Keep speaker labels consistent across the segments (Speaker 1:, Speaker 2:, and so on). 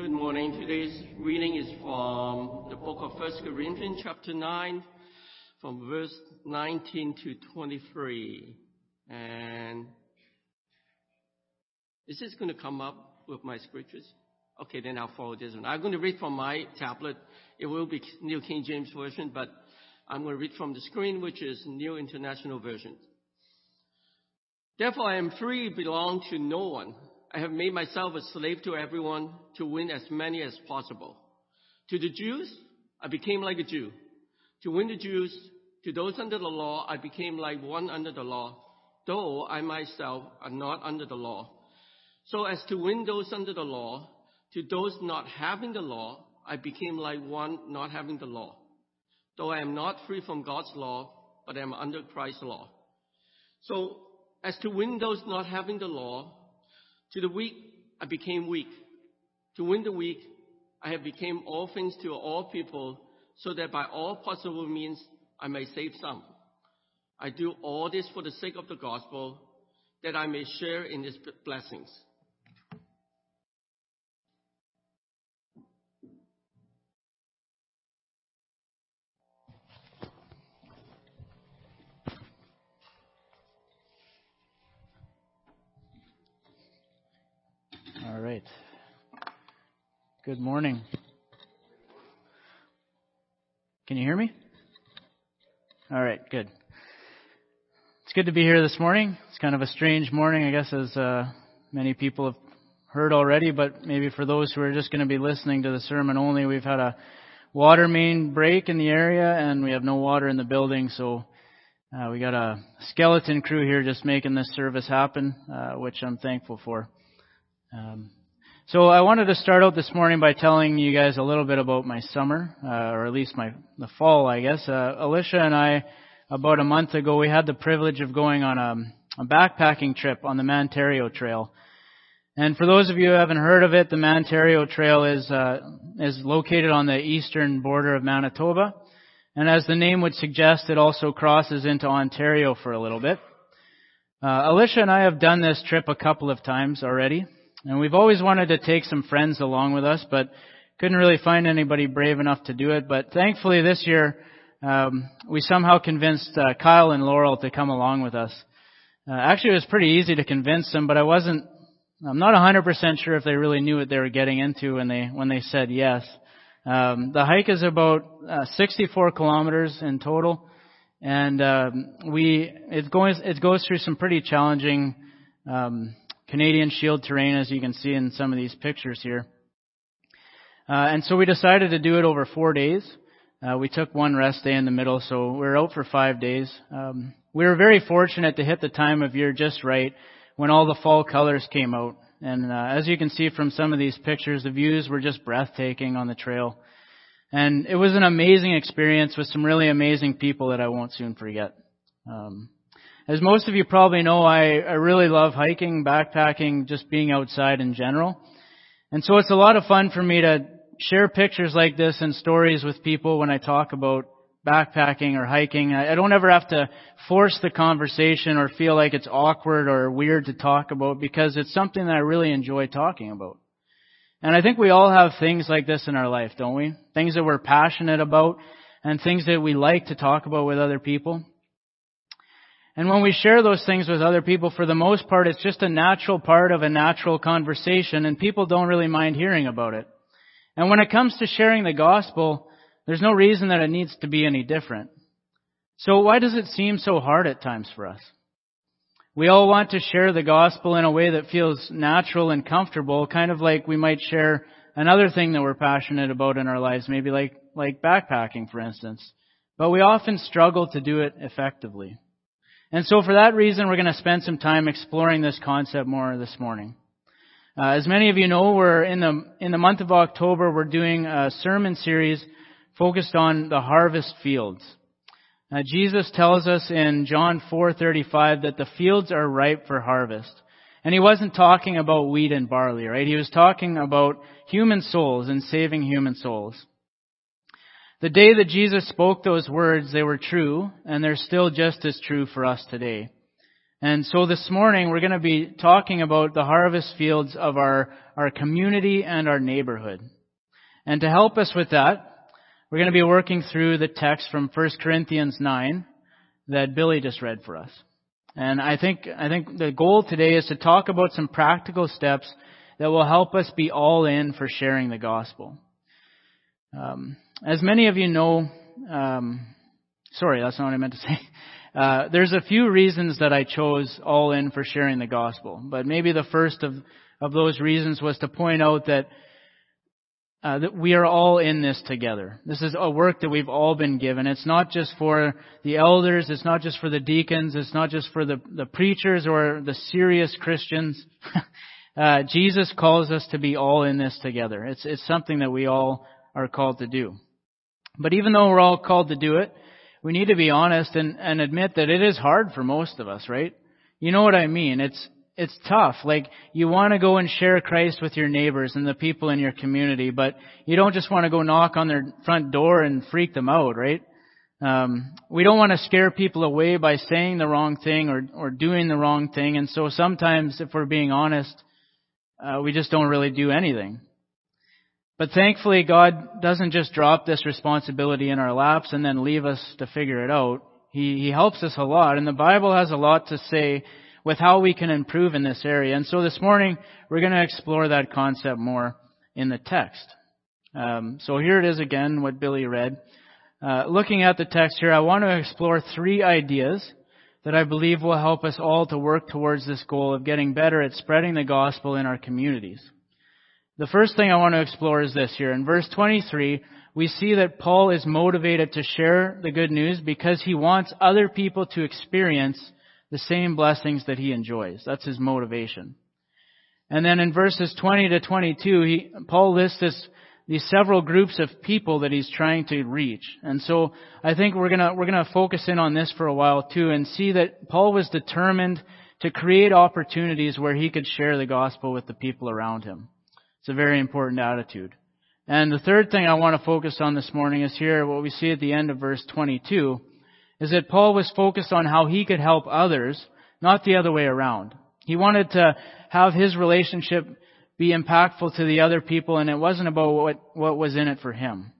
Speaker 1: Good morning. Today's reading is from the book of 1 Corinthians, chapter 9, from verse 19 to 23. And is this going to come up with my scriptures? Okay, then I'll follow this one. I'm going to read from my tablet. It will be New King James Version, but I'm going to read from the screen, which is New International Version. Therefore, I am free, belong to no one. I have made myself a slave to everyone to win as many as possible. To the Jews, I became like a Jew. To win the Jews, to those under the law, I became like one under the law, though I myself am not under the law. So as to win those under the law, to those not having the law, I became like one not having the law. Though I am not free from God's law, but I am under Christ's law. So as to win those not having the law, to the weak, I became weak. To win the weak, I have become all things to all people, so that by all possible means I may save some. I do all this for the sake of the gospel, that I may share in its blessings.
Speaker 2: Good morning. Can you hear me? All right, good. It's good to be here this morning. It's kind of a strange morning, I guess, as uh, many people have heard already, but maybe for those who are just going to be listening to the sermon only, we've had a water main break in the area and we have no water in the building, so uh, we got a skeleton crew here just making this service happen, uh, which I'm thankful for. Um, so I wanted to start out this morning by telling you guys a little bit about my summer, uh, or at least my the fall, I guess. Uh, Alicia and I, about a month ago, we had the privilege of going on a, a backpacking trip on the Mantario Trail. And for those of you who haven't heard of it, the Mantario Trail is uh, is located on the eastern border of Manitoba, and as the name would suggest, it also crosses into Ontario for a little bit. Uh, Alicia and I have done this trip a couple of times already. And we've always wanted to take some friends along with us, but couldn't really find anybody brave enough to do it. But thankfully this year, um, we somehow convinced uh, Kyle and Laurel to come along with us. Uh, actually, it was pretty easy to convince them, but I wasn't. I'm not 100% sure if they really knew what they were getting into when they when they said yes. Um, the hike is about uh, 64 kilometers in total, and um, we it goes it goes through some pretty challenging um, Canadian Shield terrain, as you can see in some of these pictures here. Uh, and so we decided to do it over four days. Uh, we took one rest day in the middle, so we were out for five days. Um, we were very fortunate to hit the time of year just right when all the fall colors came out. And uh, as you can see from some of these pictures, the views were just breathtaking on the trail. And it was an amazing experience with some really amazing people that I won't soon forget. Um, as most of you probably know, I, I really love hiking, backpacking, just being outside in general. And so it's a lot of fun for me to share pictures like this and stories with people when I talk about backpacking or hiking. I don't ever have to force the conversation or feel like it's awkward or weird to talk about because it's something that I really enjoy talking about. And I think we all have things like this in our life, don't we? Things that we're passionate about and things that we like to talk about with other people. And when we share those things with other people, for the most part, it's just a natural part of a natural conversation, and people don't really mind hearing about it. And when it comes to sharing the gospel, there's no reason that it needs to be any different. So why does it seem so hard at times for us? We all want to share the gospel in a way that feels natural and comfortable, kind of like we might share another thing that we're passionate about in our lives, maybe like, like backpacking, for instance. But we often struggle to do it effectively. And so for that reason, we're going to spend some time exploring this concept more this morning. Uh, as many of you know, we're in the in the month of October. We're doing a sermon series focused on the harvest fields. Uh, Jesus tells us in John 4:35 that the fields are ripe for harvest, and he wasn't talking about wheat and barley, right? He was talking about human souls and saving human souls. The day that Jesus spoke those words, they were true, and they're still just as true for us today. And so this morning we're going to be talking about the harvest fields of our, our community and our neighborhood. And to help us with that, we're going to be working through the text from 1 Corinthians 9 that Billy just read for us. And I think, I think the goal today is to talk about some practical steps that will help us be all in for sharing the gospel. Um, as many of you know, um, sorry, that's not what I meant to say. Uh, there's a few reasons that I chose all in for sharing the gospel, but maybe the first of, of those reasons was to point out that uh, that we are all in this together. This is a work that we've all been given. It's not just for the elders. It's not just for the deacons. It's not just for the, the preachers or the serious Christians. uh, Jesus calls us to be all in this together. It's, it's something that we all are called to do. But even though we're all called to do it, we need to be honest and, and admit that it is hard for most of us, right? You know what I mean? It's, it's tough. Like, you want to go and share Christ with your neighbors and the people in your community, but you don't just want to go knock on their front door and freak them out, right? Um, we don't want to scare people away by saying the wrong thing or, or doing the wrong thing, and so sometimes, if we're being honest, uh, we just don't really do anything. But thankfully, God doesn't just drop this responsibility in our laps and then leave us to figure it out. He, he helps us a lot, and the Bible has a lot to say with how we can improve in this area. And so this morning, we're going to explore that concept more in the text. Um, so here it is again, what Billy read. Uh, looking at the text here, I want to explore three ideas that I believe will help us all to work towards this goal of getting better at spreading the gospel in our communities. The first thing I want to explore is this here. In verse 23, we see that Paul is motivated to share the good news because he wants other people to experience the same blessings that he enjoys. That's his motivation. And then in verses 20 to 22, he, Paul lists this, these several groups of people that he's trying to reach. And so I think we're gonna, we're gonna focus in on this for a while too and see that Paul was determined to create opportunities where he could share the gospel with the people around him. It's a very important attitude. And the third thing I want to focus on this morning is here what we see at the end of verse 22 is that Paul was focused on how he could help others, not the other way around. He wanted to have his relationship be impactful to the other people and it wasn't about what, what was in it for him.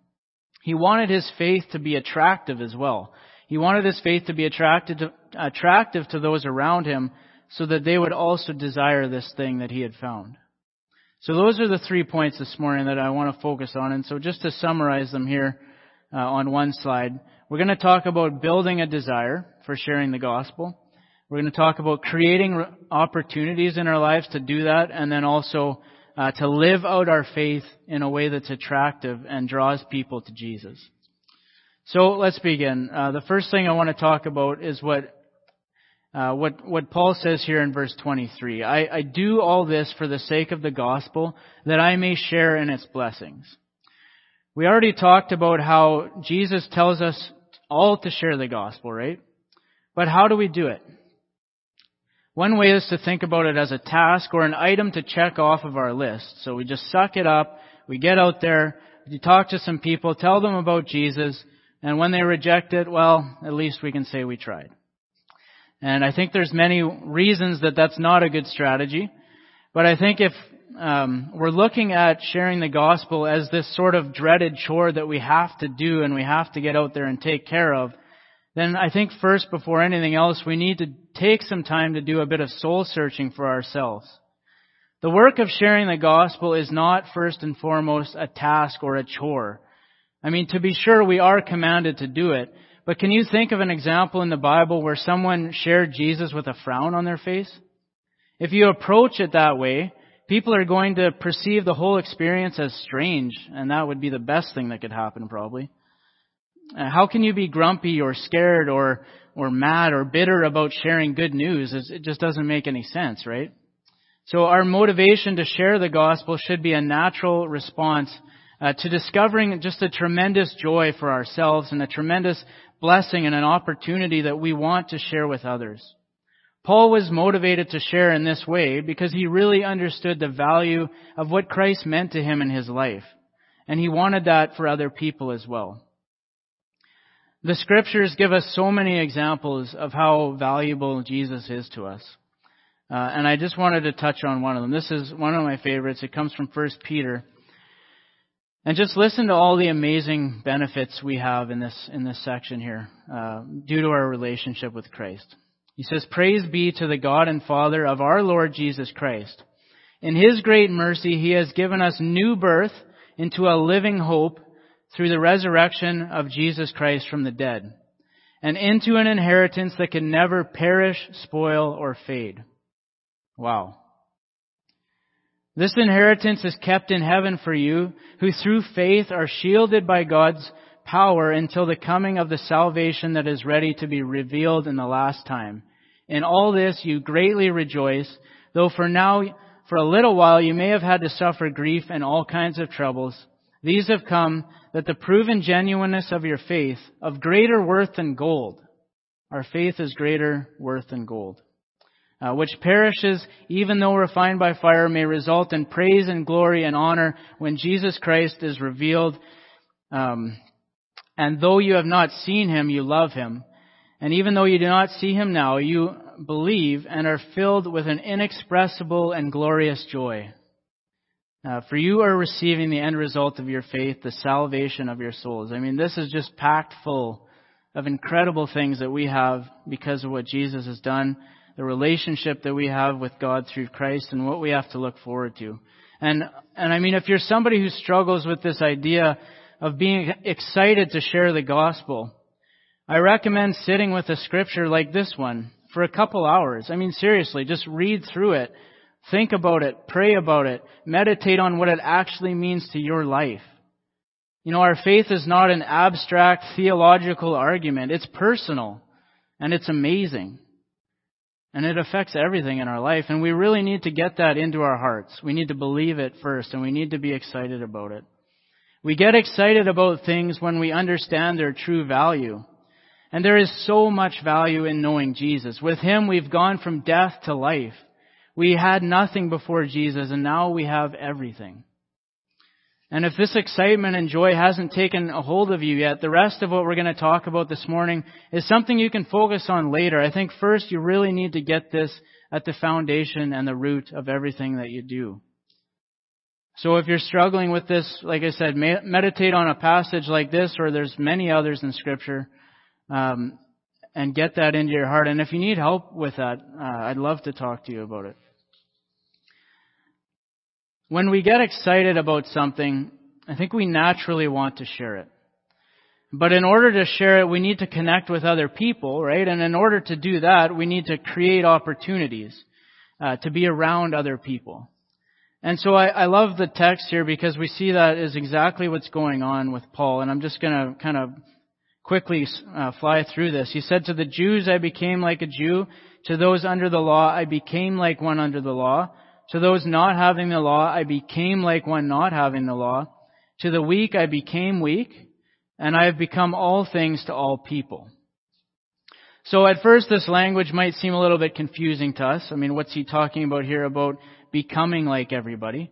Speaker 2: He wanted his faith to be attractive as well. He wanted his faith to be attractive to, attractive to those around him so that they would also desire this thing that he had found. So those are the three points this morning that I want to focus on. And so just to summarize them here uh, on one slide, we're going to talk about building a desire for sharing the gospel. We're going to talk about creating opportunities in our lives to do that and then also uh, to live out our faith in a way that's attractive and draws people to Jesus. So let's begin. Uh, the first thing I want to talk about is what uh, what what Paul says here in verse 23. I, I do all this for the sake of the gospel, that I may share in its blessings. We already talked about how Jesus tells us all to share the gospel, right? But how do we do it? One way is to think about it as a task or an item to check off of our list. So we just suck it up, we get out there, we talk to some people, tell them about Jesus, and when they reject it, well, at least we can say we tried. And I think there's many reasons that that's not a good strategy. But I think if um, we're looking at sharing the gospel as this sort of dreaded chore that we have to do and we have to get out there and take care of, then I think first, before anything else, we need to take some time to do a bit of soul searching for ourselves. The work of sharing the gospel is not first and foremost a task or a chore. I mean, to be sure, we are commanded to do it. But can you think of an example in the Bible where someone shared Jesus with a frown on their face? If you approach it that way, people are going to perceive the whole experience as strange, and that would be the best thing that could happen probably. Uh, how can you be grumpy or scared or, or mad or bitter about sharing good news? It just doesn't make any sense, right? So our motivation to share the gospel should be a natural response uh, to discovering just a tremendous joy for ourselves and a tremendous blessing and an opportunity that we want to share with others. Paul was motivated to share in this way because he really understood the value of what Christ meant to him in his life. And he wanted that for other people as well. The scriptures give us so many examples of how valuable Jesus is to us. Uh, and I just wanted to touch on one of them. This is one of my favorites. It comes from 1 Peter. And just listen to all the amazing benefits we have in this, in this section here, uh, due to our relationship with Christ. He says, Praise be to the God and Father of our Lord Jesus Christ. In His great mercy, He has given us new birth into a living hope through the resurrection of Jesus Christ from the dead, and into an inheritance that can never perish, spoil, or fade. Wow. This inheritance is kept in heaven for you, who through faith are shielded by God's power until the coming of the salvation that is ready to be revealed in the last time. In all this you greatly rejoice, though for now, for a little while you may have had to suffer grief and all kinds of troubles. These have come that the proven genuineness of your faith, of greater worth than gold, our faith is greater worth than gold, uh, which perishes even though refined by fire may result in praise and glory and honor when Jesus Christ is revealed. Um, and though you have not seen him, you love him. And even though you do not see him now, you believe and are filled with an inexpressible and glorious joy. Uh, for you are receiving the end result of your faith, the salvation of your souls. I mean, this is just packed full of incredible things that we have because of what Jesus has done, the relationship that we have with God through Christ, and what we have to look forward to. And, and I mean, if you're somebody who struggles with this idea of being excited to share the gospel, I recommend sitting with a scripture like this one for a couple hours. I mean, seriously, just read through it Think about it, pray about it, meditate on what it actually means to your life. You know, our faith is not an abstract theological argument. It's personal. And it's amazing. And it affects everything in our life. And we really need to get that into our hearts. We need to believe it first, and we need to be excited about it. We get excited about things when we understand their true value. And there is so much value in knowing Jesus. With Him, we've gone from death to life. We had nothing before Jesus, and now we have everything. And if this excitement and joy hasn't taken a hold of you yet, the rest of what we're going to talk about this morning is something you can focus on later. I think first you really need to get this at the foundation and the root of everything that you do. So if you're struggling with this, like I said, meditate on a passage like this, or there's many others in Scripture, um, and get that into your heart. And if you need help with that, uh, I'd love to talk to you about it. When we get excited about something, I think we naturally want to share it. But in order to share it, we need to connect with other people, right? And in order to do that, we need to create opportunities uh, to be around other people. And so I, I love the text here because we see that is exactly what's going on with Paul. And I'm just going to kind of quickly uh, fly through this. He said, To the Jews I became like a Jew. To those under the law I became like one under the law to those not having the law, I became like one not having the law. To the weak, I became weak, and I have become all things to all people. So at first, this language might seem a little bit confusing to us. I mean, what's he talking about here about becoming like everybody?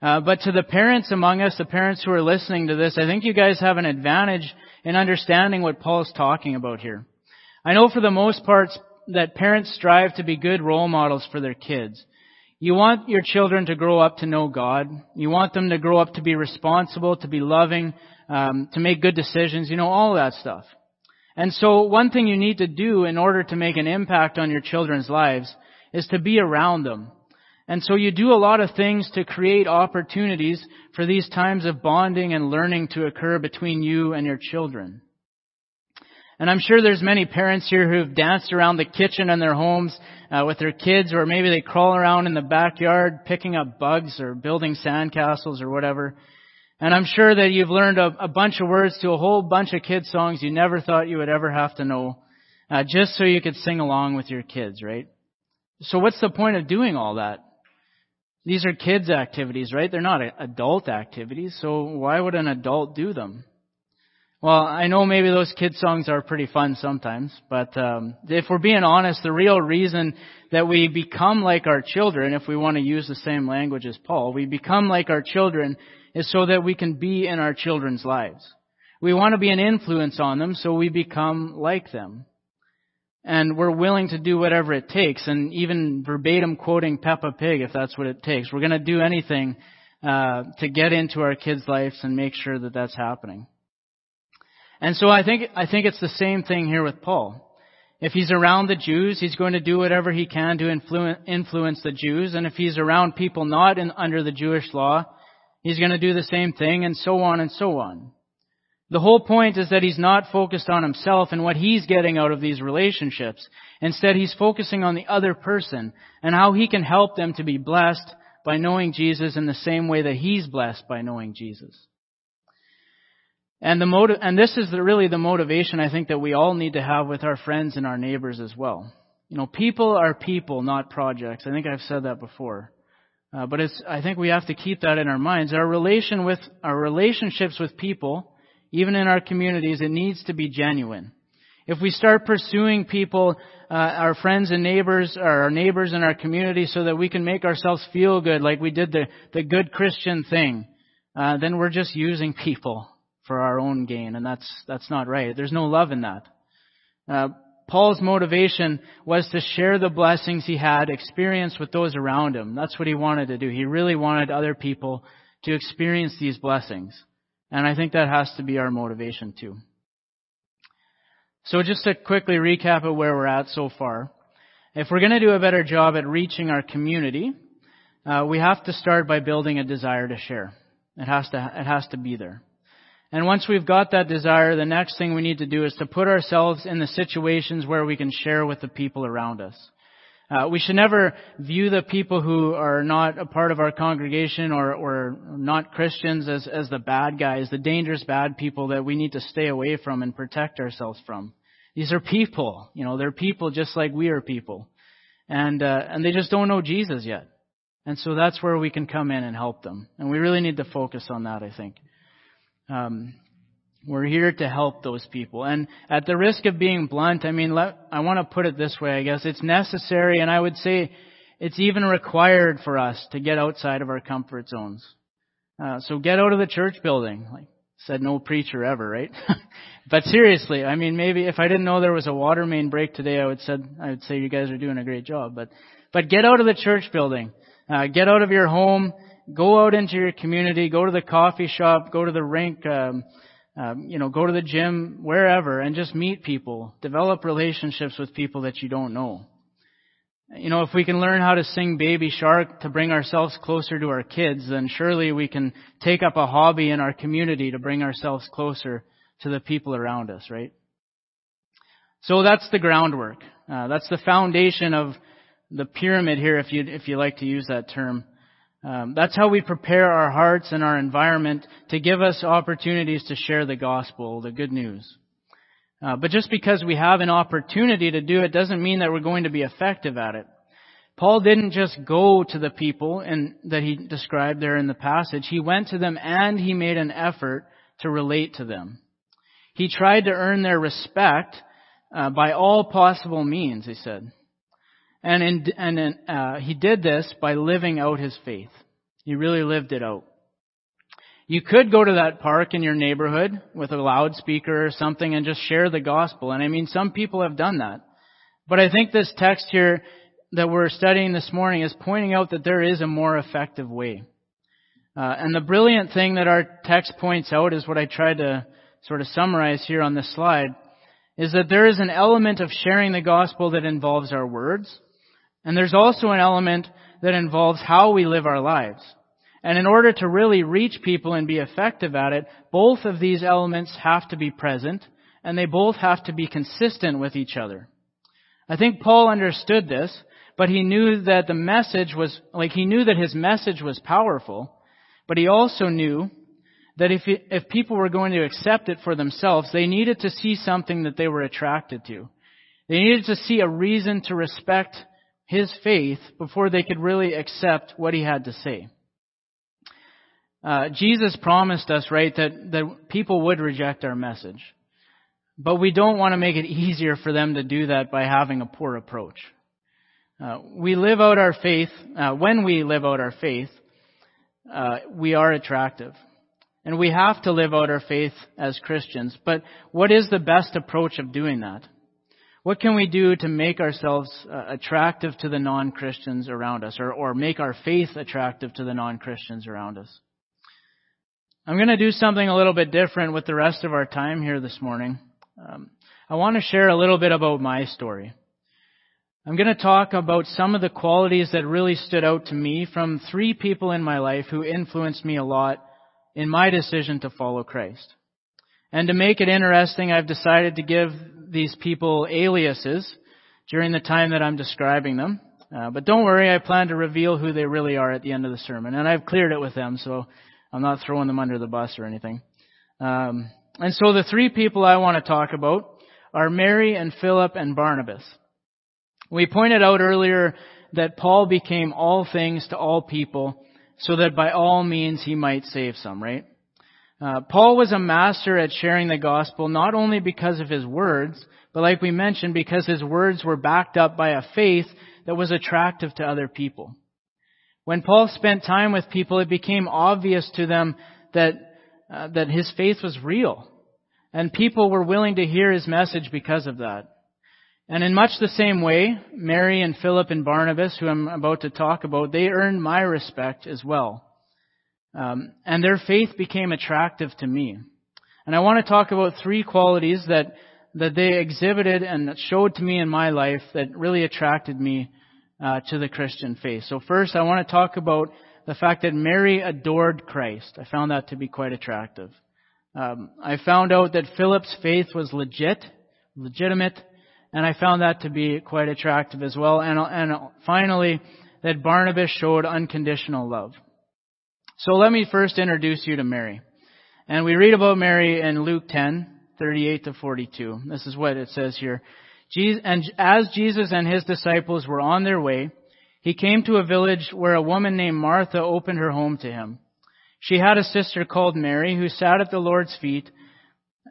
Speaker 2: Uh, but to the parents among us, the parents who are listening to this, I think you guys have an advantage in understanding what Paul's talking about here. I know for the most part that parents strive to be good role models for their kids. You want your children to grow up to know God. You want them to grow up to be responsible, to be loving, um, to make good decisions, you know, all that stuff. And so one thing you need to do in order to make an impact on your children's lives is to be around them. And so you do a lot of things to create opportunities for these times of bonding and learning to occur between you and your children. And I'm sure there's many parents here who've danced around the kitchen in their homes uh, with their kids, or maybe they crawl around in the backyard picking up bugs or building sandcastles or whatever. And I'm sure that you've learned a, a bunch of words to a whole bunch of kids songs you never thought you would ever have to know, uh, just so you could sing along with your kids, right? So what's the point of doing all that? These are kids' activities, right? They're not adult activities, so why would an adult do them? Well, I know maybe those kid songs are pretty fun sometimes, but um, if we're being honest, the real reason that we become like our children, if we want to use the same language as Paul, we become like our children is so that we can be in our children's lives. We want to be an influence on them so we become like them. And we're willing to do whatever it takes, and even verbatim quoting Peppa Pig if that's what it takes. We're going to do anything uh, to get into our kids' lives and make sure that that's happening. And so I think I think it's the same thing here with Paul. If he's around the Jews, he's going to do whatever he can to influence influence the Jews. And if he's around people not in, under the Jewish law, he's going to do the same thing, and so on and so on. The whole point is that he's not focused on himself and what he's getting out of these relationships. Instead, he's focusing on the other person and how he can help them to be blessed by knowing Jesus in the same way that he's blessed by knowing Jesus. And the motive, and this is the, really the motivation I think that we all need to have with our friends and our neighbors as well. You know, people are people, not projects. I think I've said that before. Uh, but it's, I think we have to keep that in our minds. Our relation with, our relationships with people even in our communities, it needs to be genuine. If we start pursuing people, uh, our friends and neighbors, or our neighbors in our community, so that we can make ourselves feel good, like we did the, the good Christian thing, uh, then we're just using people for our own gain, and that's that's not right. There's no love in that. Uh, Paul's motivation was to share the blessings he had experienced with those around him. That's what he wanted to do. He really wanted other people to experience these blessings. And I think that has to be our motivation too. So just to quickly recap of where we're at so far. If we're going to do a better job at reaching our community, uh, we have to start by building a desire to share. It has to, it has to be there. And once we've got that desire, the next thing we need to do is to put ourselves in the situations where we can share with the people around us. Uh, we should never view the people who are not a part of our congregation or, or not Christians as, as the bad guys, the dangerous bad people that we need to stay away from and protect ourselves from. These are people, you know, they're people just like we are people. And, uh, and they just don't know Jesus yet. And so that's where we can come in and help them. And we really need to focus on that, I think. Um, we're here to help those people. And at the risk of being blunt, I mean, let, I want to put it this way, I guess. It's necessary, and I would say it's even required for us to get outside of our comfort zones. Uh, so get out of the church building. Like said no preacher ever, right? but seriously, I mean, maybe if I didn't know there was a water main break today, I would said I would say you guys are doing a great job. But but get out of the church building. Uh, get out of your home. Go out into your community. Go to the coffee shop. Go to the rink. Um, um, you know, go to the gym, wherever, and just meet people. Develop relationships with people that you don't know. You know, if we can learn how to sing Baby Shark to bring ourselves closer to our kids, then surely we can take up a hobby in our community to bring ourselves closer to the people around us, right? So that's the groundwork. Uh, that's the foundation of the pyramid here, if you if you like to use that term. Um, that's how we prepare our hearts and our environment to give us opportunities to share the gospel, the good news. Uh, but just because we have an opportunity to do it doesn't mean that we're going to be effective at it. Paul didn't just go to the people and that he described there in the passage. He went to them and he made an effort to relate to them. He tried to earn their respect uh, by all possible means, he said. And, in, and in, uh, he did this by living out his faith. He really lived it out. You could go to that park in your neighborhood with a loudspeaker or something and just share the gospel. And I mean, some people have done that. But I think this text here that we're studying this morning is pointing out that there is a more effective way. Uh, and the brilliant thing that our text points out is what I tried to sort of summarize here on this slide, is that there is an element of sharing the gospel that involves our words, and there's also an element that involves how we live our lives. And in order to really reach people and be effective at it, both of these elements have to be present, and they both have to be consistent with each other. I think Paul understood this, but he knew that the message was, like he knew that his message was powerful, but he also knew that if, if people were going to accept it for themselves, they needed to see something that they were attracted to. They needed to see a reason to respect his faith before they could really accept what he had to say. Uh, Jesus promised us, right, that, that people would reject our message. But we don't want to make it easier for them to do that by having a poor approach. Uh, we live out our faith, uh, when we live out our faith, uh, we are attractive. And we have to live out our faith as Christians. But what is the best approach of doing that? What can we do to make ourselves uh, attractive to the non-Christians around us, or, or make our faith attractive to the non-Christians around us? I'm going to do something a little bit different with the rest of our time here this morning. Um, I want to share a little bit about my story. I'm going to talk about some of the qualities that really stood out to me from three people in my life who influenced me a lot in my decision to follow Christ. And to make it interesting, I've decided to give these people aliases during the time that I'm describing them. Uh, but don't worry, I plan to reveal who they really are at the end of the sermon. And I've cleared it with them, so I'm not throwing them under the bus or anything. Um, and so the three people I want to talk about are Mary and Philip and Barnabas. We pointed out earlier that Paul became all things to all people so that by all means he might save some, right? Uh, Paul was a master at sharing the gospel not only because of his words, but like we mentioned, because his words were backed up by a faith that was attractive to other people. When Paul spent time with people, it became obvious to them that uh, that his faith was real, and people were willing to hear his message because of that. And in much the same way, Mary and Philip and Barnabas, who I'm about to talk about, they earned my respect as well. Um, and their faith became attractive to me. And I want to talk about three qualities that, that they exhibited and showed to me in my life that really attracted me uh, to the Christian faith. So first, I want to talk about the fact that Mary adored Christ. I found that to be quite attractive. Um, I found out that Philip's faith was legit, legitimate, and I found that to be quite attractive as well. And, and finally, that Barnabas showed unconditional love. So let me first introduce you to Mary. And we read about Mary in Luke 10, 38 to 42. This is what it says here. And as Jesus and his disciples were on their way, he came to a village where a woman named Martha opened her home to him. She had a sister called Mary who sat at the Lord's feet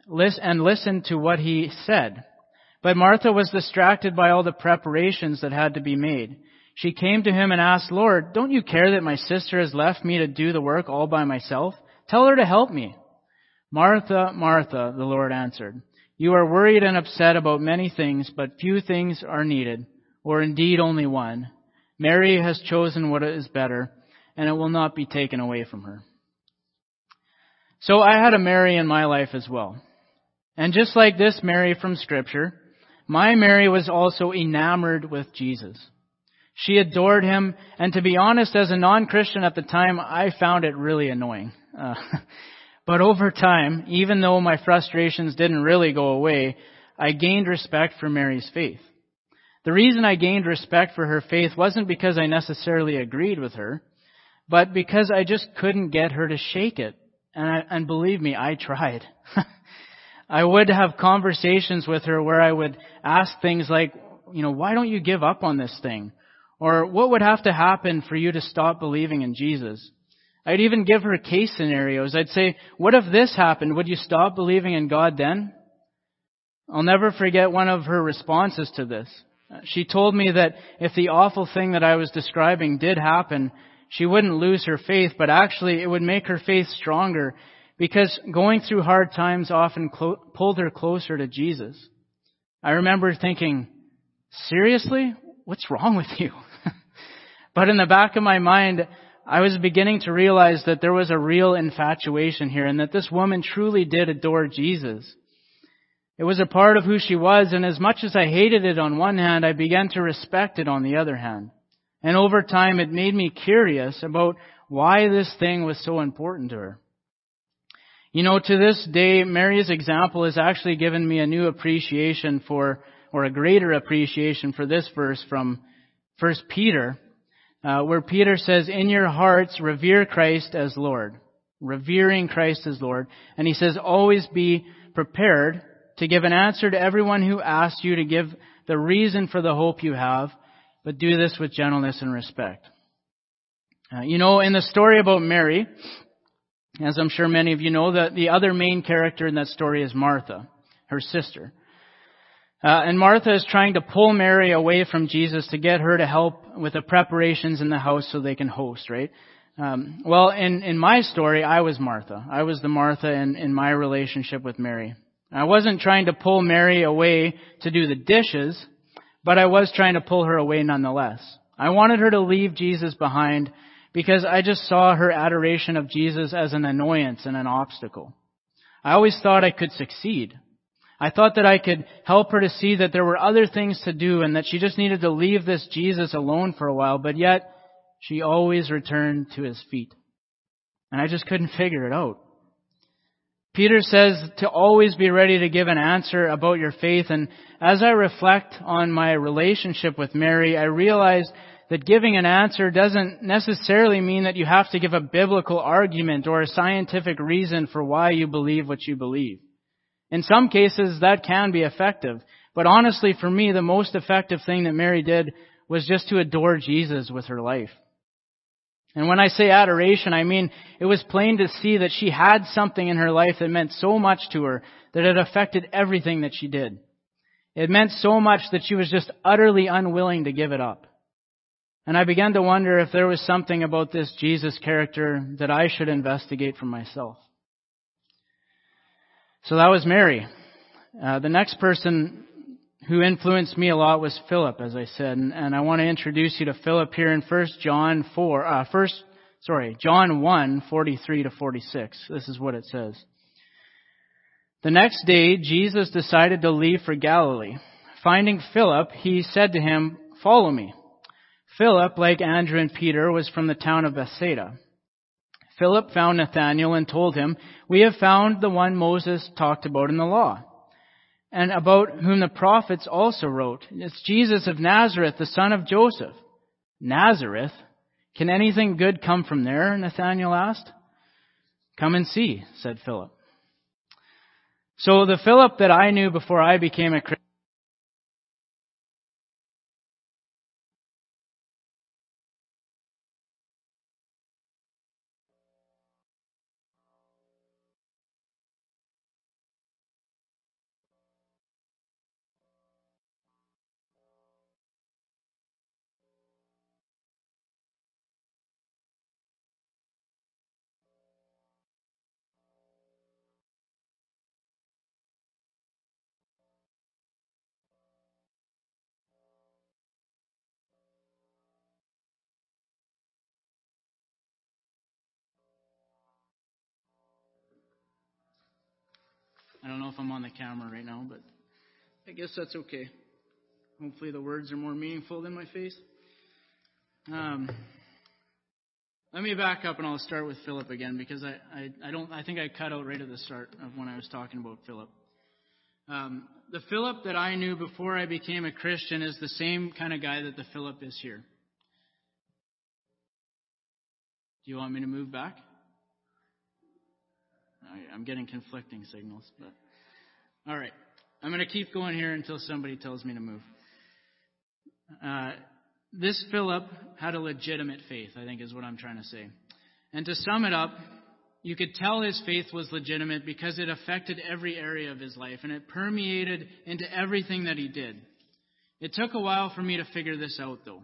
Speaker 2: and listened to what he said. But Martha was distracted by all the preparations that had to be made. She came to him and asked, Lord, don't you care that my sister has left me to do the work all by myself? Tell her to help me. Martha, Martha, the Lord answered, you are worried and upset about many things, but few things are needed, or indeed only one. Mary has chosen what is better, and it will not be taken away from her. So I had a Mary in my life as well. And just like this Mary from scripture, my Mary was also enamored with Jesus. She adored him, and to be honest, as a non-Christian at the time, I found it really annoying. Uh, but over time, even though my frustrations didn't really go away, I gained respect for Mary's faith. The reason I gained respect for her faith wasn't because I necessarily agreed with her, but because I just couldn't get her to shake it. And, I, and believe me, I tried. I would have conversations with her where I would ask things like, you know, why don't you give up on this thing? Or what would have to happen for you to stop believing in Jesus? I'd even give her case scenarios. I'd say, what if this happened? Would you stop believing in God then? I'll never forget one of her responses to this. She told me that if the awful thing that I was describing did happen, she wouldn't lose her faith, but actually it would make her faith stronger because going through hard times often clo- pulled her closer to Jesus. I remember thinking, seriously? What's wrong with you? But in the back of my mind, I was beginning to realize that there was a real infatuation here and that this woman truly did adore Jesus. It was a part of who she was, and as much as I hated it on one hand, I began to respect it on the other hand. And over time, it made me curious about why this thing was so important to her. You know, to this day, Mary's example has actually given me a new appreciation for, or a greater appreciation for this verse from 1 Peter, uh, where Peter says, in your hearts, revere Christ as Lord. Revering Christ as Lord. And he says, always be prepared to give an answer to everyone who asks you to give the reason for the hope you have, but do this with gentleness and respect. Uh, you know, in the story about Mary, as I'm sure many of you know, the, the other main character in that story is Martha, her sister. Uh, and Martha is trying to pull Mary away from Jesus to get her to help with the preparations in the house so they can host, right? Um, well, in, in my story, I was Martha. I was the Martha in, in my relationship with Mary. I wasn't trying to pull Mary away to do the dishes, but I was trying to pull her away nonetheless. I wanted her to leave Jesus behind because I just saw her adoration of Jesus as an annoyance and an obstacle. I always thought I could succeed. I thought that I could help her to see that there were other things to do and that she just needed to leave this Jesus alone for a while, but yet she always returned to his feet. And I just couldn't figure it out. Peter says to always be ready to give an answer about your faith. And as I reflect on my relationship with Mary, I realize that giving an answer doesn't necessarily mean that you have to give a biblical argument or a scientific reason for why you believe what you believe. In some cases, that can be effective. But honestly, for me, the most effective thing that Mary did was just to adore Jesus with her life. And when I say adoration, I mean it was plain to see that she had something in her life that meant so much to her that it affected everything that she did. It meant so much that she was just utterly unwilling to give it up. And I began to wonder if there was something about this Jesus character that I should investigate for myself. So that was Mary. Uh, the next person who influenced me a lot was Philip, as I said, and, and I want to introduce you to Philip here in First John four, uh, first, sorry, John one forty three to forty six. This is what it says. The next day, Jesus decided to leave for Galilee. Finding Philip, he said to him, "Follow me." Philip, like Andrew and Peter, was from the town of Bethsaida. Philip found Nathanael and told him, We have found the one Moses talked about in the law and about whom the prophets also wrote. It's Jesus of Nazareth, the son of Joseph. Nazareth? Can anything good come from there? Nathanael asked. Come and see, said Philip. So the Philip that I knew before I became a Christian camera right now, but I guess that's okay. Hopefully the words are more meaningful than my face. Um, let me back up and I'll start with Philip again because I, I, I, don't I think I cut out right at the start of when I was talking about Philip. Um, the Philip that I knew before I became a Christian is the same kind of guy that the Philip is here. Do you want me to move back? I'm getting conflicting signals, but all right. I'm going to keep going here until somebody tells me to move. Uh, this Philip had a legitimate faith, I think is what I'm trying to say. And to sum it up, you could tell his faith was legitimate because it affected every area of his life and it permeated into everything that he did. It took a while for me to figure this out, though.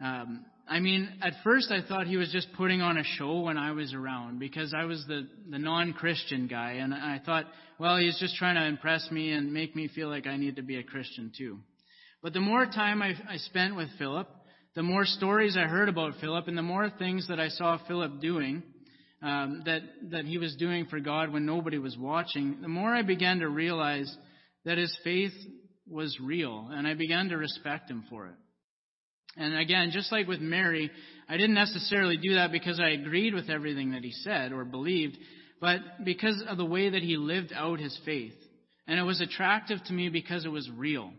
Speaker 2: Um, I mean, at first I thought he was just putting on a show when I was around because I was the, the non Christian guy, and I thought, well, he's just trying to impress me and make me feel like I need to be a Christian too. But the more time I, I spent with Philip, the more stories I heard about Philip, and the more things that I saw Philip doing, um, that, that he was doing for God when nobody was watching, the more I began to realize that his faith was real, and I began to respect him for it. And again, just like with Mary, I didn't necessarily do that because I agreed with everything that he said or believed, but because of the way that he lived out his faith. And it was attractive to me because it was real.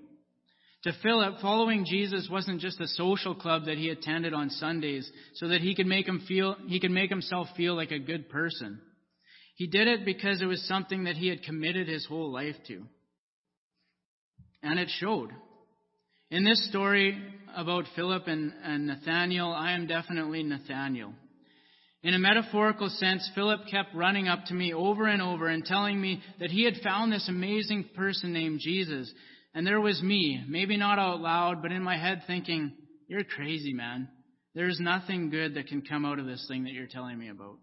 Speaker 2: To Philip, following Jesus wasn't just a social club that he attended on Sundays so that he could make him feel he could make himself feel like a good person. He did it because it was something that he had committed his whole life to. And it showed. In this story about Philip and, and Nathaniel, I am definitely Nathaniel. In a metaphorical sense, Philip kept running up to me over and over and telling me that he had found this amazing person named Jesus. And there was me, maybe not out loud, but in my head thinking, You're crazy, man. there's nothing good that can come out of this thing that you're telling me about.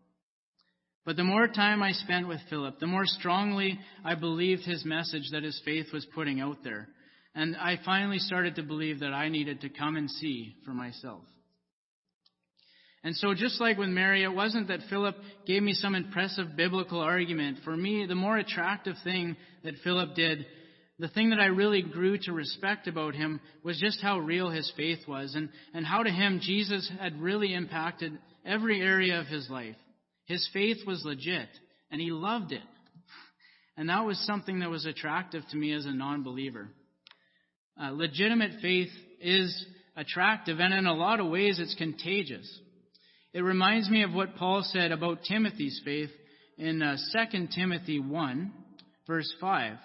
Speaker 2: But the more time I spent with Philip, the more strongly I believed his message that his faith was putting out there. And I finally started to believe that I needed to come and see for myself. And so, just like with Mary, it wasn't that Philip gave me some impressive biblical argument. For me, the more attractive thing that Philip did, the thing that I really grew to respect about him, was just how real his faith was and, and how to him Jesus had really impacted every area of his life. His faith was legit, and he loved it. And that was something that was attractive to me as a non believer. Uh, legitimate faith is attractive, and in a lot of ways, it's contagious. It reminds me of what Paul said about Timothy's faith in uh, 2 Timothy 1, verse 5.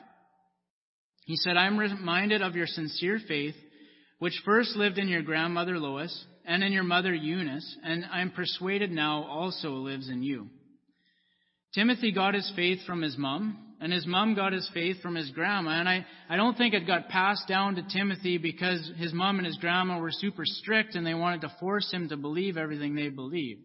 Speaker 2: He said, I'm reminded of your sincere faith, which first lived in your grandmother Lois and in your mother Eunice, and I'm persuaded now also lives in you. Timothy got his faith from his mom, and his mom got his faith from his grandma. And I, I don't think it got passed down to Timothy because his mom and his grandma were super strict and they wanted to force him to believe everything they believed.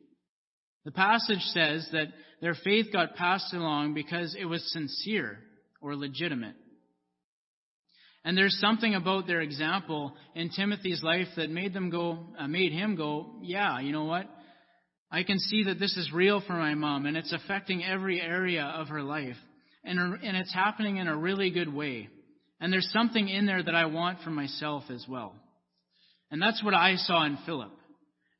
Speaker 2: The passage says that their faith got passed along because it was sincere or legitimate. And there's something about their example in Timothy's life that made them go, uh, made him go, yeah, you know what? I can see that this is real for my mom and it's affecting every area of her life and, and it's happening in a really good way. And there's something in there that I want for myself as well. And that's what I saw in Philip.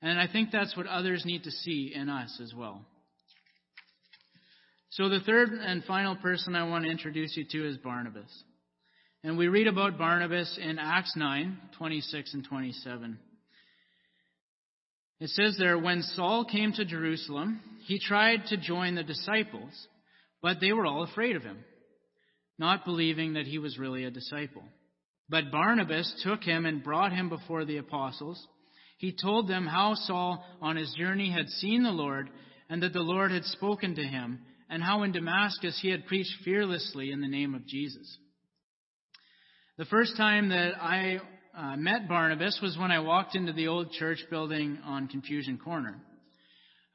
Speaker 2: And I think that's what others need to see in us as well. So the third and final person I want to introduce you to is Barnabas. And we read about Barnabas in Acts 9, 26 and 27. It says there, when Saul came to Jerusalem, he tried to join the disciples, but they were all afraid of him, not believing that he was really a disciple. But Barnabas took him and brought him before the apostles. He told them how Saul on his journey had seen the Lord and that the Lord had spoken to him, and how in Damascus he had preached fearlessly in the name of Jesus. The first time that I uh, met Barnabas was when I walked into the old church building on Confusion Corner.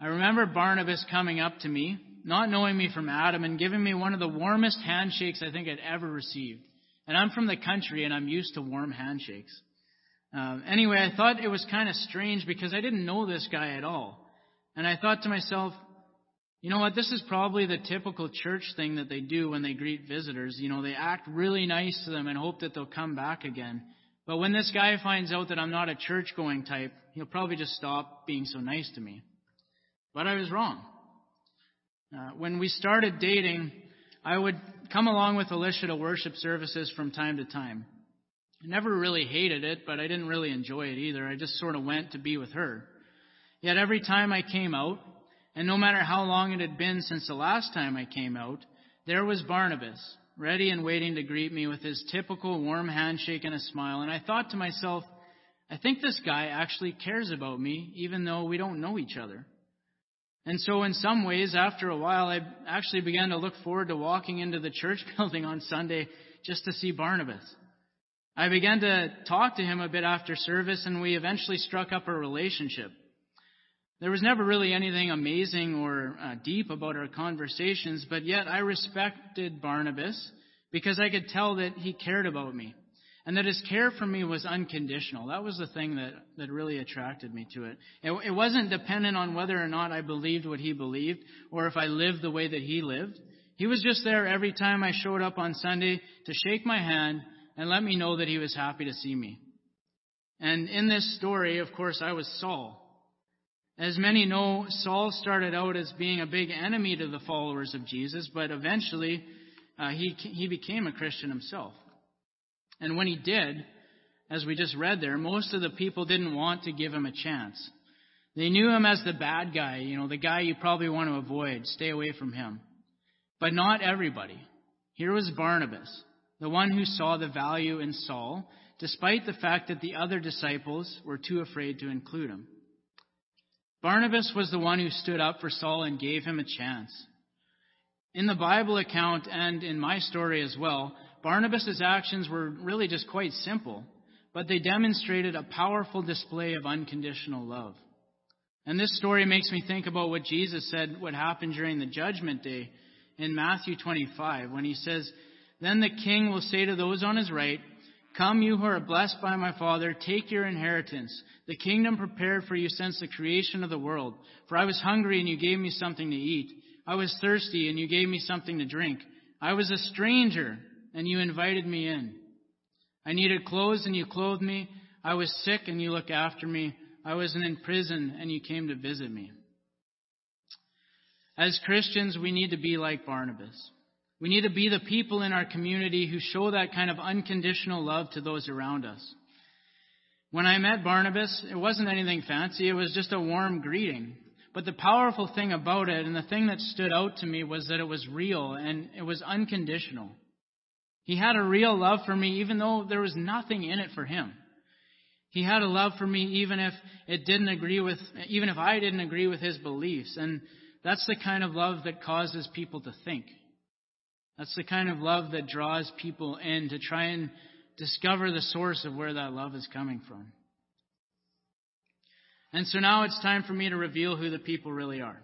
Speaker 2: I remember Barnabas coming up to me not knowing me from Adam and giving me one of the warmest handshakes I think I'd ever received. And I'm from the country and I'm used to warm handshakes. Uh, anyway, I thought it was kind of strange because I didn't know this guy at all. And I thought to myself, you know what, this is probably the typical church thing that they do when they greet visitors. You know, they act really nice to them and hope that they'll come back again. But when this guy finds out that I'm not a church going type, he'll probably just stop being so nice to me. But I was wrong. Uh, when we started dating, I would come along with Alicia to worship services from time to time. I never really hated it, but I didn't really enjoy it either. I just sort of went to be with her. Yet every time I came out, and no matter how long it had been since the last time I came out, there was Barnabas, ready and waiting to greet me with his typical warm handshake and a smile. And I thought to myself, I think this guy actually cares about me, even though we don't know each other. And so, in some ways, after a while, I actually began to look forward to walking into the church building on Sunday just to see Barnabas. I began to talk to him a bit after service, and we eventually struck up a relationship. There was never really anything amazing or uh, deep about our conversations, but yet I respected Barnabas because I could tell that he cared about me and that his care for me was unconditional. That was the thing that, that really attracted me to it. it. It wasn't dependent on whether or not I believed what he believed or if I lived the way that he lived. He was just there every time I showed up on Sunday to shake my hand and let me know that he was happy to see me. And in this story, of course, I was Saul. As many know, Saul started out as being a big enemy to the followers of Jesus, but eventually uh, he, he became a Christian himself. And when he did, as we just read there, most of the people didn't want to give him a chance. They knew him as the bad guy, you know, the guy you probably want to avoid, stay away from him. But not everybody. Here was Barnabas, the one who saw the value in Saul, despite the fact that the other disciples were too afraid to include him. Barnabas was the one who stood up for Saul and gave him a chance. In the Bible account and in my story as well, Barnabas' actions were really just quite simple, but they demonstrated a powerful display of unconditional love. And this story makes me think about what Jesus said would happen during the judgment day in Matthew 25 when he says, Then the king will say to those on his right, Come, you who are blessed by my Father, take your inheritance, the kingdom prepared for you since the creation of the world. For I was hungry, and you gave me something to eat. I was thirsty, and you gave me something to drink. I was a stranger, and you invited me in. I needed clothes, and you clothed me. I was sick, and you looked after me. I was in prison, and you came to visit me. As Christians, we need to be like Barnabas. We need to be the people in our community who show that kind of unconditional love to those around us. When I met Barnabas, it wasn't anything fancy, it was just a warm greeting. But the powerful thing about it, and the thing that stood out to me, was that it was real and it was unconditional. He had a real love for me, even though there was nothing in it for him. He had a love for me, even if it didn't agree with, even if I didn't agree with his beliefs. And that's the kind of love that causes people to think. That's the kind of love that draws people in to try and discover the source of where that love is coming from. And so now it's time for me to reveal who the people really are.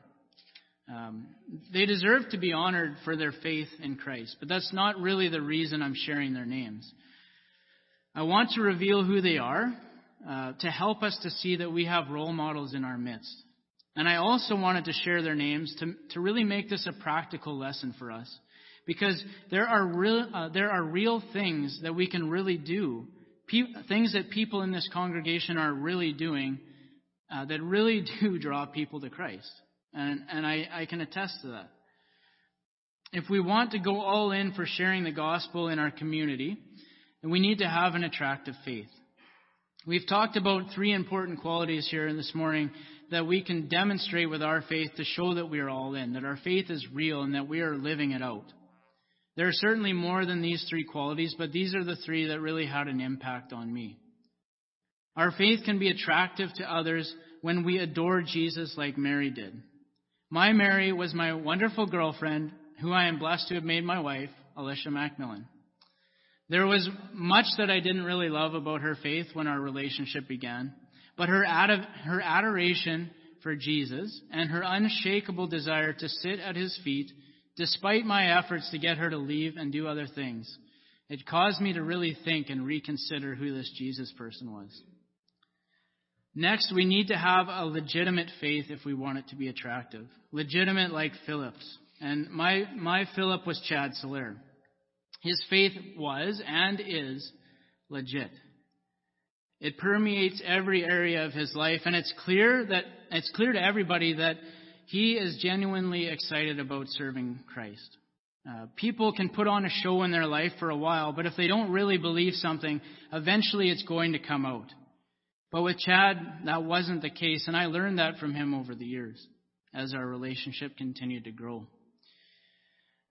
Speaker 2: Um, they deserve to be honored for their faith in Christ, but that's not really the reason I'm sharing their names. I want to reveal who they are uh, to help us to see that we have role models in our midst. And I also wanted to share their names to, to really make this a practical lesson for us because there are real, uh, there are real things that we can really do, Pe- things that people in this congregation are really doing uh, that really do draw people to Christ. And, and I, I can attest to that. If we want to go all in for sharing the gospel in our community, then we need to have an attractive faith. We've talked about three important qualities here this morning that we can demonstrate with our faith to show that we are all in, that our faith is real, and that we are living it out. There are certainly more than these three qualities, but these are the three that really had an impact on me. Our faith can be attractive to others when we adore Jesus like Mary did. My Mary was my wonderful girlfriend, who I am blessed to have made my wife, Alicia Macmillan. There was much that I didn't really love about her faith when our relationship began, but her, ad- her adoration for Jesus and her unshakable desire to sit at his feet despite my efforts to get her to leave and do other things. It caused me to really think and reconsider who this Jesus person was. Next, we need to have a legitimate faith if we want it to be attractive. Legitimate like Philip's. And my, my Philip was Chad Soler. His faith was and is legit. It permeates every area of his life, and it's clear that it's clear to everybody that he is genuinely excited about serving Christ. Uh, people can put on a show in their life for a while, but if they don't really believe something, eventually it's going to come out. But with Chad, that wasn't the case, and I learned that from him over the years as our relationship continued to grow.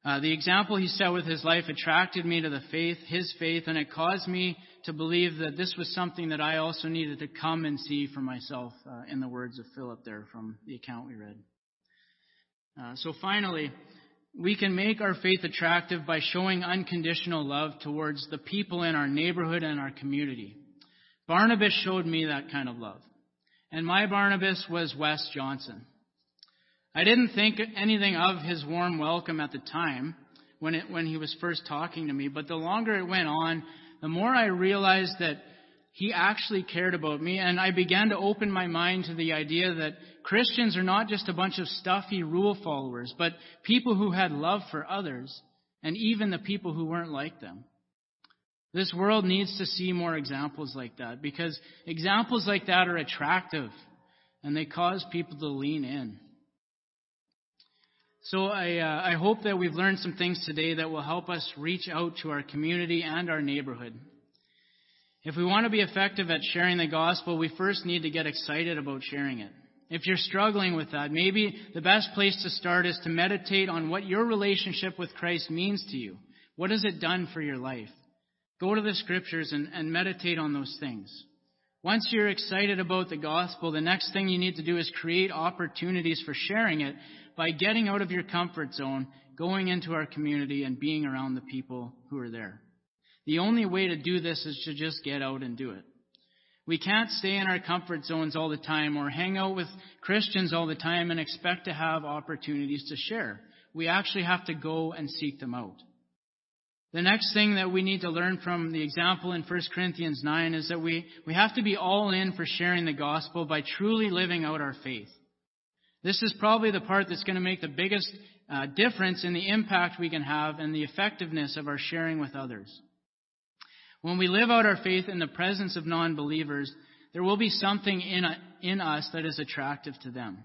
Speaker 2: Uh, the example he set with his life attracted me to the faith, his faith, and it caused me to believe that this was something that I also needed to come and see for myself, uh, in the words of Philip there from the account we read. Uh, so finally, we can make our faith attractive by showing unconditional love towards the people in our neighborhood and our community. Barnabas showed me that kind of love. And my Barnabas was Wes Johnson. I didn't think anything of his warm welcome at the time when, it, when he was first talking to me, but the longer it went on, the more I realized that he actually cared about me, and I began to open my mind to the idea that Christians are not just a bunch of stuffy rule followers, but people who had love for others, and even the people who weren't like them. This world needs to see more examples like that, because examples like that are attractive, and they cause people to lean in. So I, uh, I hope that we've learned some things today that will help us reach out to our community and our neighborhood. If we want to be effective at sharing the gospel, we first need to get excited about sharing it. If you're struggling with that, maybe the best place to start is to meditate on what your relationship with Christ means to you. What has it done for your life? Go to the scriptures and, and meditate on those things. Once you're excited about the gospel, the next thing you need to do is create opportunities for sharing it by getting out of your comfort zone, going into our community, and being around the people who are there. The only way to do this is to just get out and do it. We can't stay in our comfort zones all the time or hang out with Christians all the time and expect to have opportunities to share. We actually have to go and seek them out. The next thing that we need to learn from the example in 1 Corinthians 9 is that we, we have to be all in for sharing the gospel by truly living out our faith. This is probably the part that's going to make the biggest uh, difference in the impact we can have and the effectiveness of our sharing with others. When we live out our faith in the presence of non believers, there will be something in, in us that is attractive to them.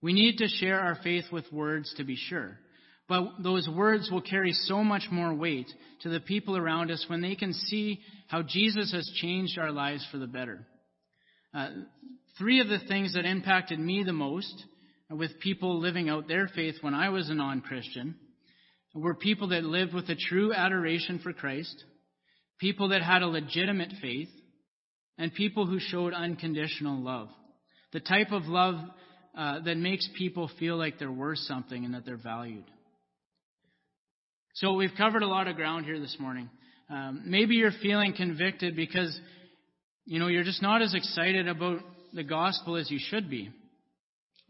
Speaker 2: We need to share our faith with words to be sure. But those words will carry so much more weight to the people around us when they can see how Jesus has changed our lives for the better. Uh, three of the things that impacted me the most with people living out their faith when I was a non Christian were people that lived with a true adoration for Christ, people that had a legitimate faith, and people who showed unconditional love. The type of love uh, that makes people feel like they're worth something and that they're valued. So we've covered a lot of ground here this morning. Um, maybe you're feeling convicted because you know you're just not as excited about the gospel as you should be.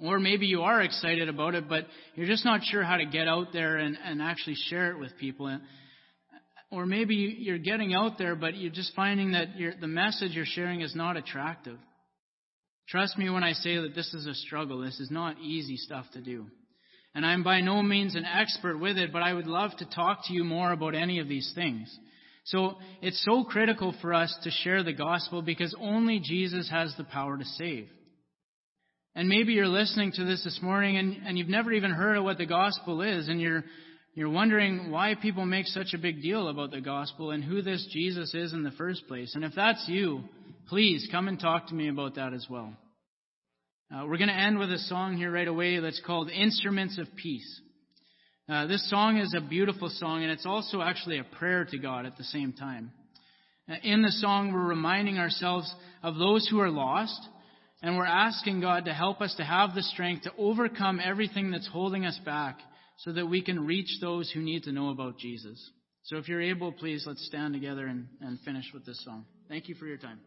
Speaker 2: Or maybe you are excited about it, but you're just not sure how to get out there and, and actually share it with people. Or maybe you're getting out there, but you're just finding that the message you're sharing is not attractive. Trust me when I say that this is a struggle. This is not easy stuff to do. And I'm by no means an expert with it, but I would love to talk to you more about any of these things. So it's so critical for us to share the gospel because only Jesus has the power to save. And maybe you're listening to this this morning and, and you've never even heard of what the gospel is, and you're, you're wondering why people make such a big deal about the gospel and who this Jesus is in the first place. And if that's you, please come and talk to me about that as well. Uh, we're going to end with a song here right away that's called Instruments of Peace. Uh, this song is a beautiful song, and it's also actually a prayer to God at the same time. Uh, in the song, we're reminding ourselves of those who are lost and we're asking God to help us to have the strength to overcome everything that's holding us back so that we can reach those who need to know about Jesus. So if you're able, please let's stand together and, and finish with this song. Thank you for your time.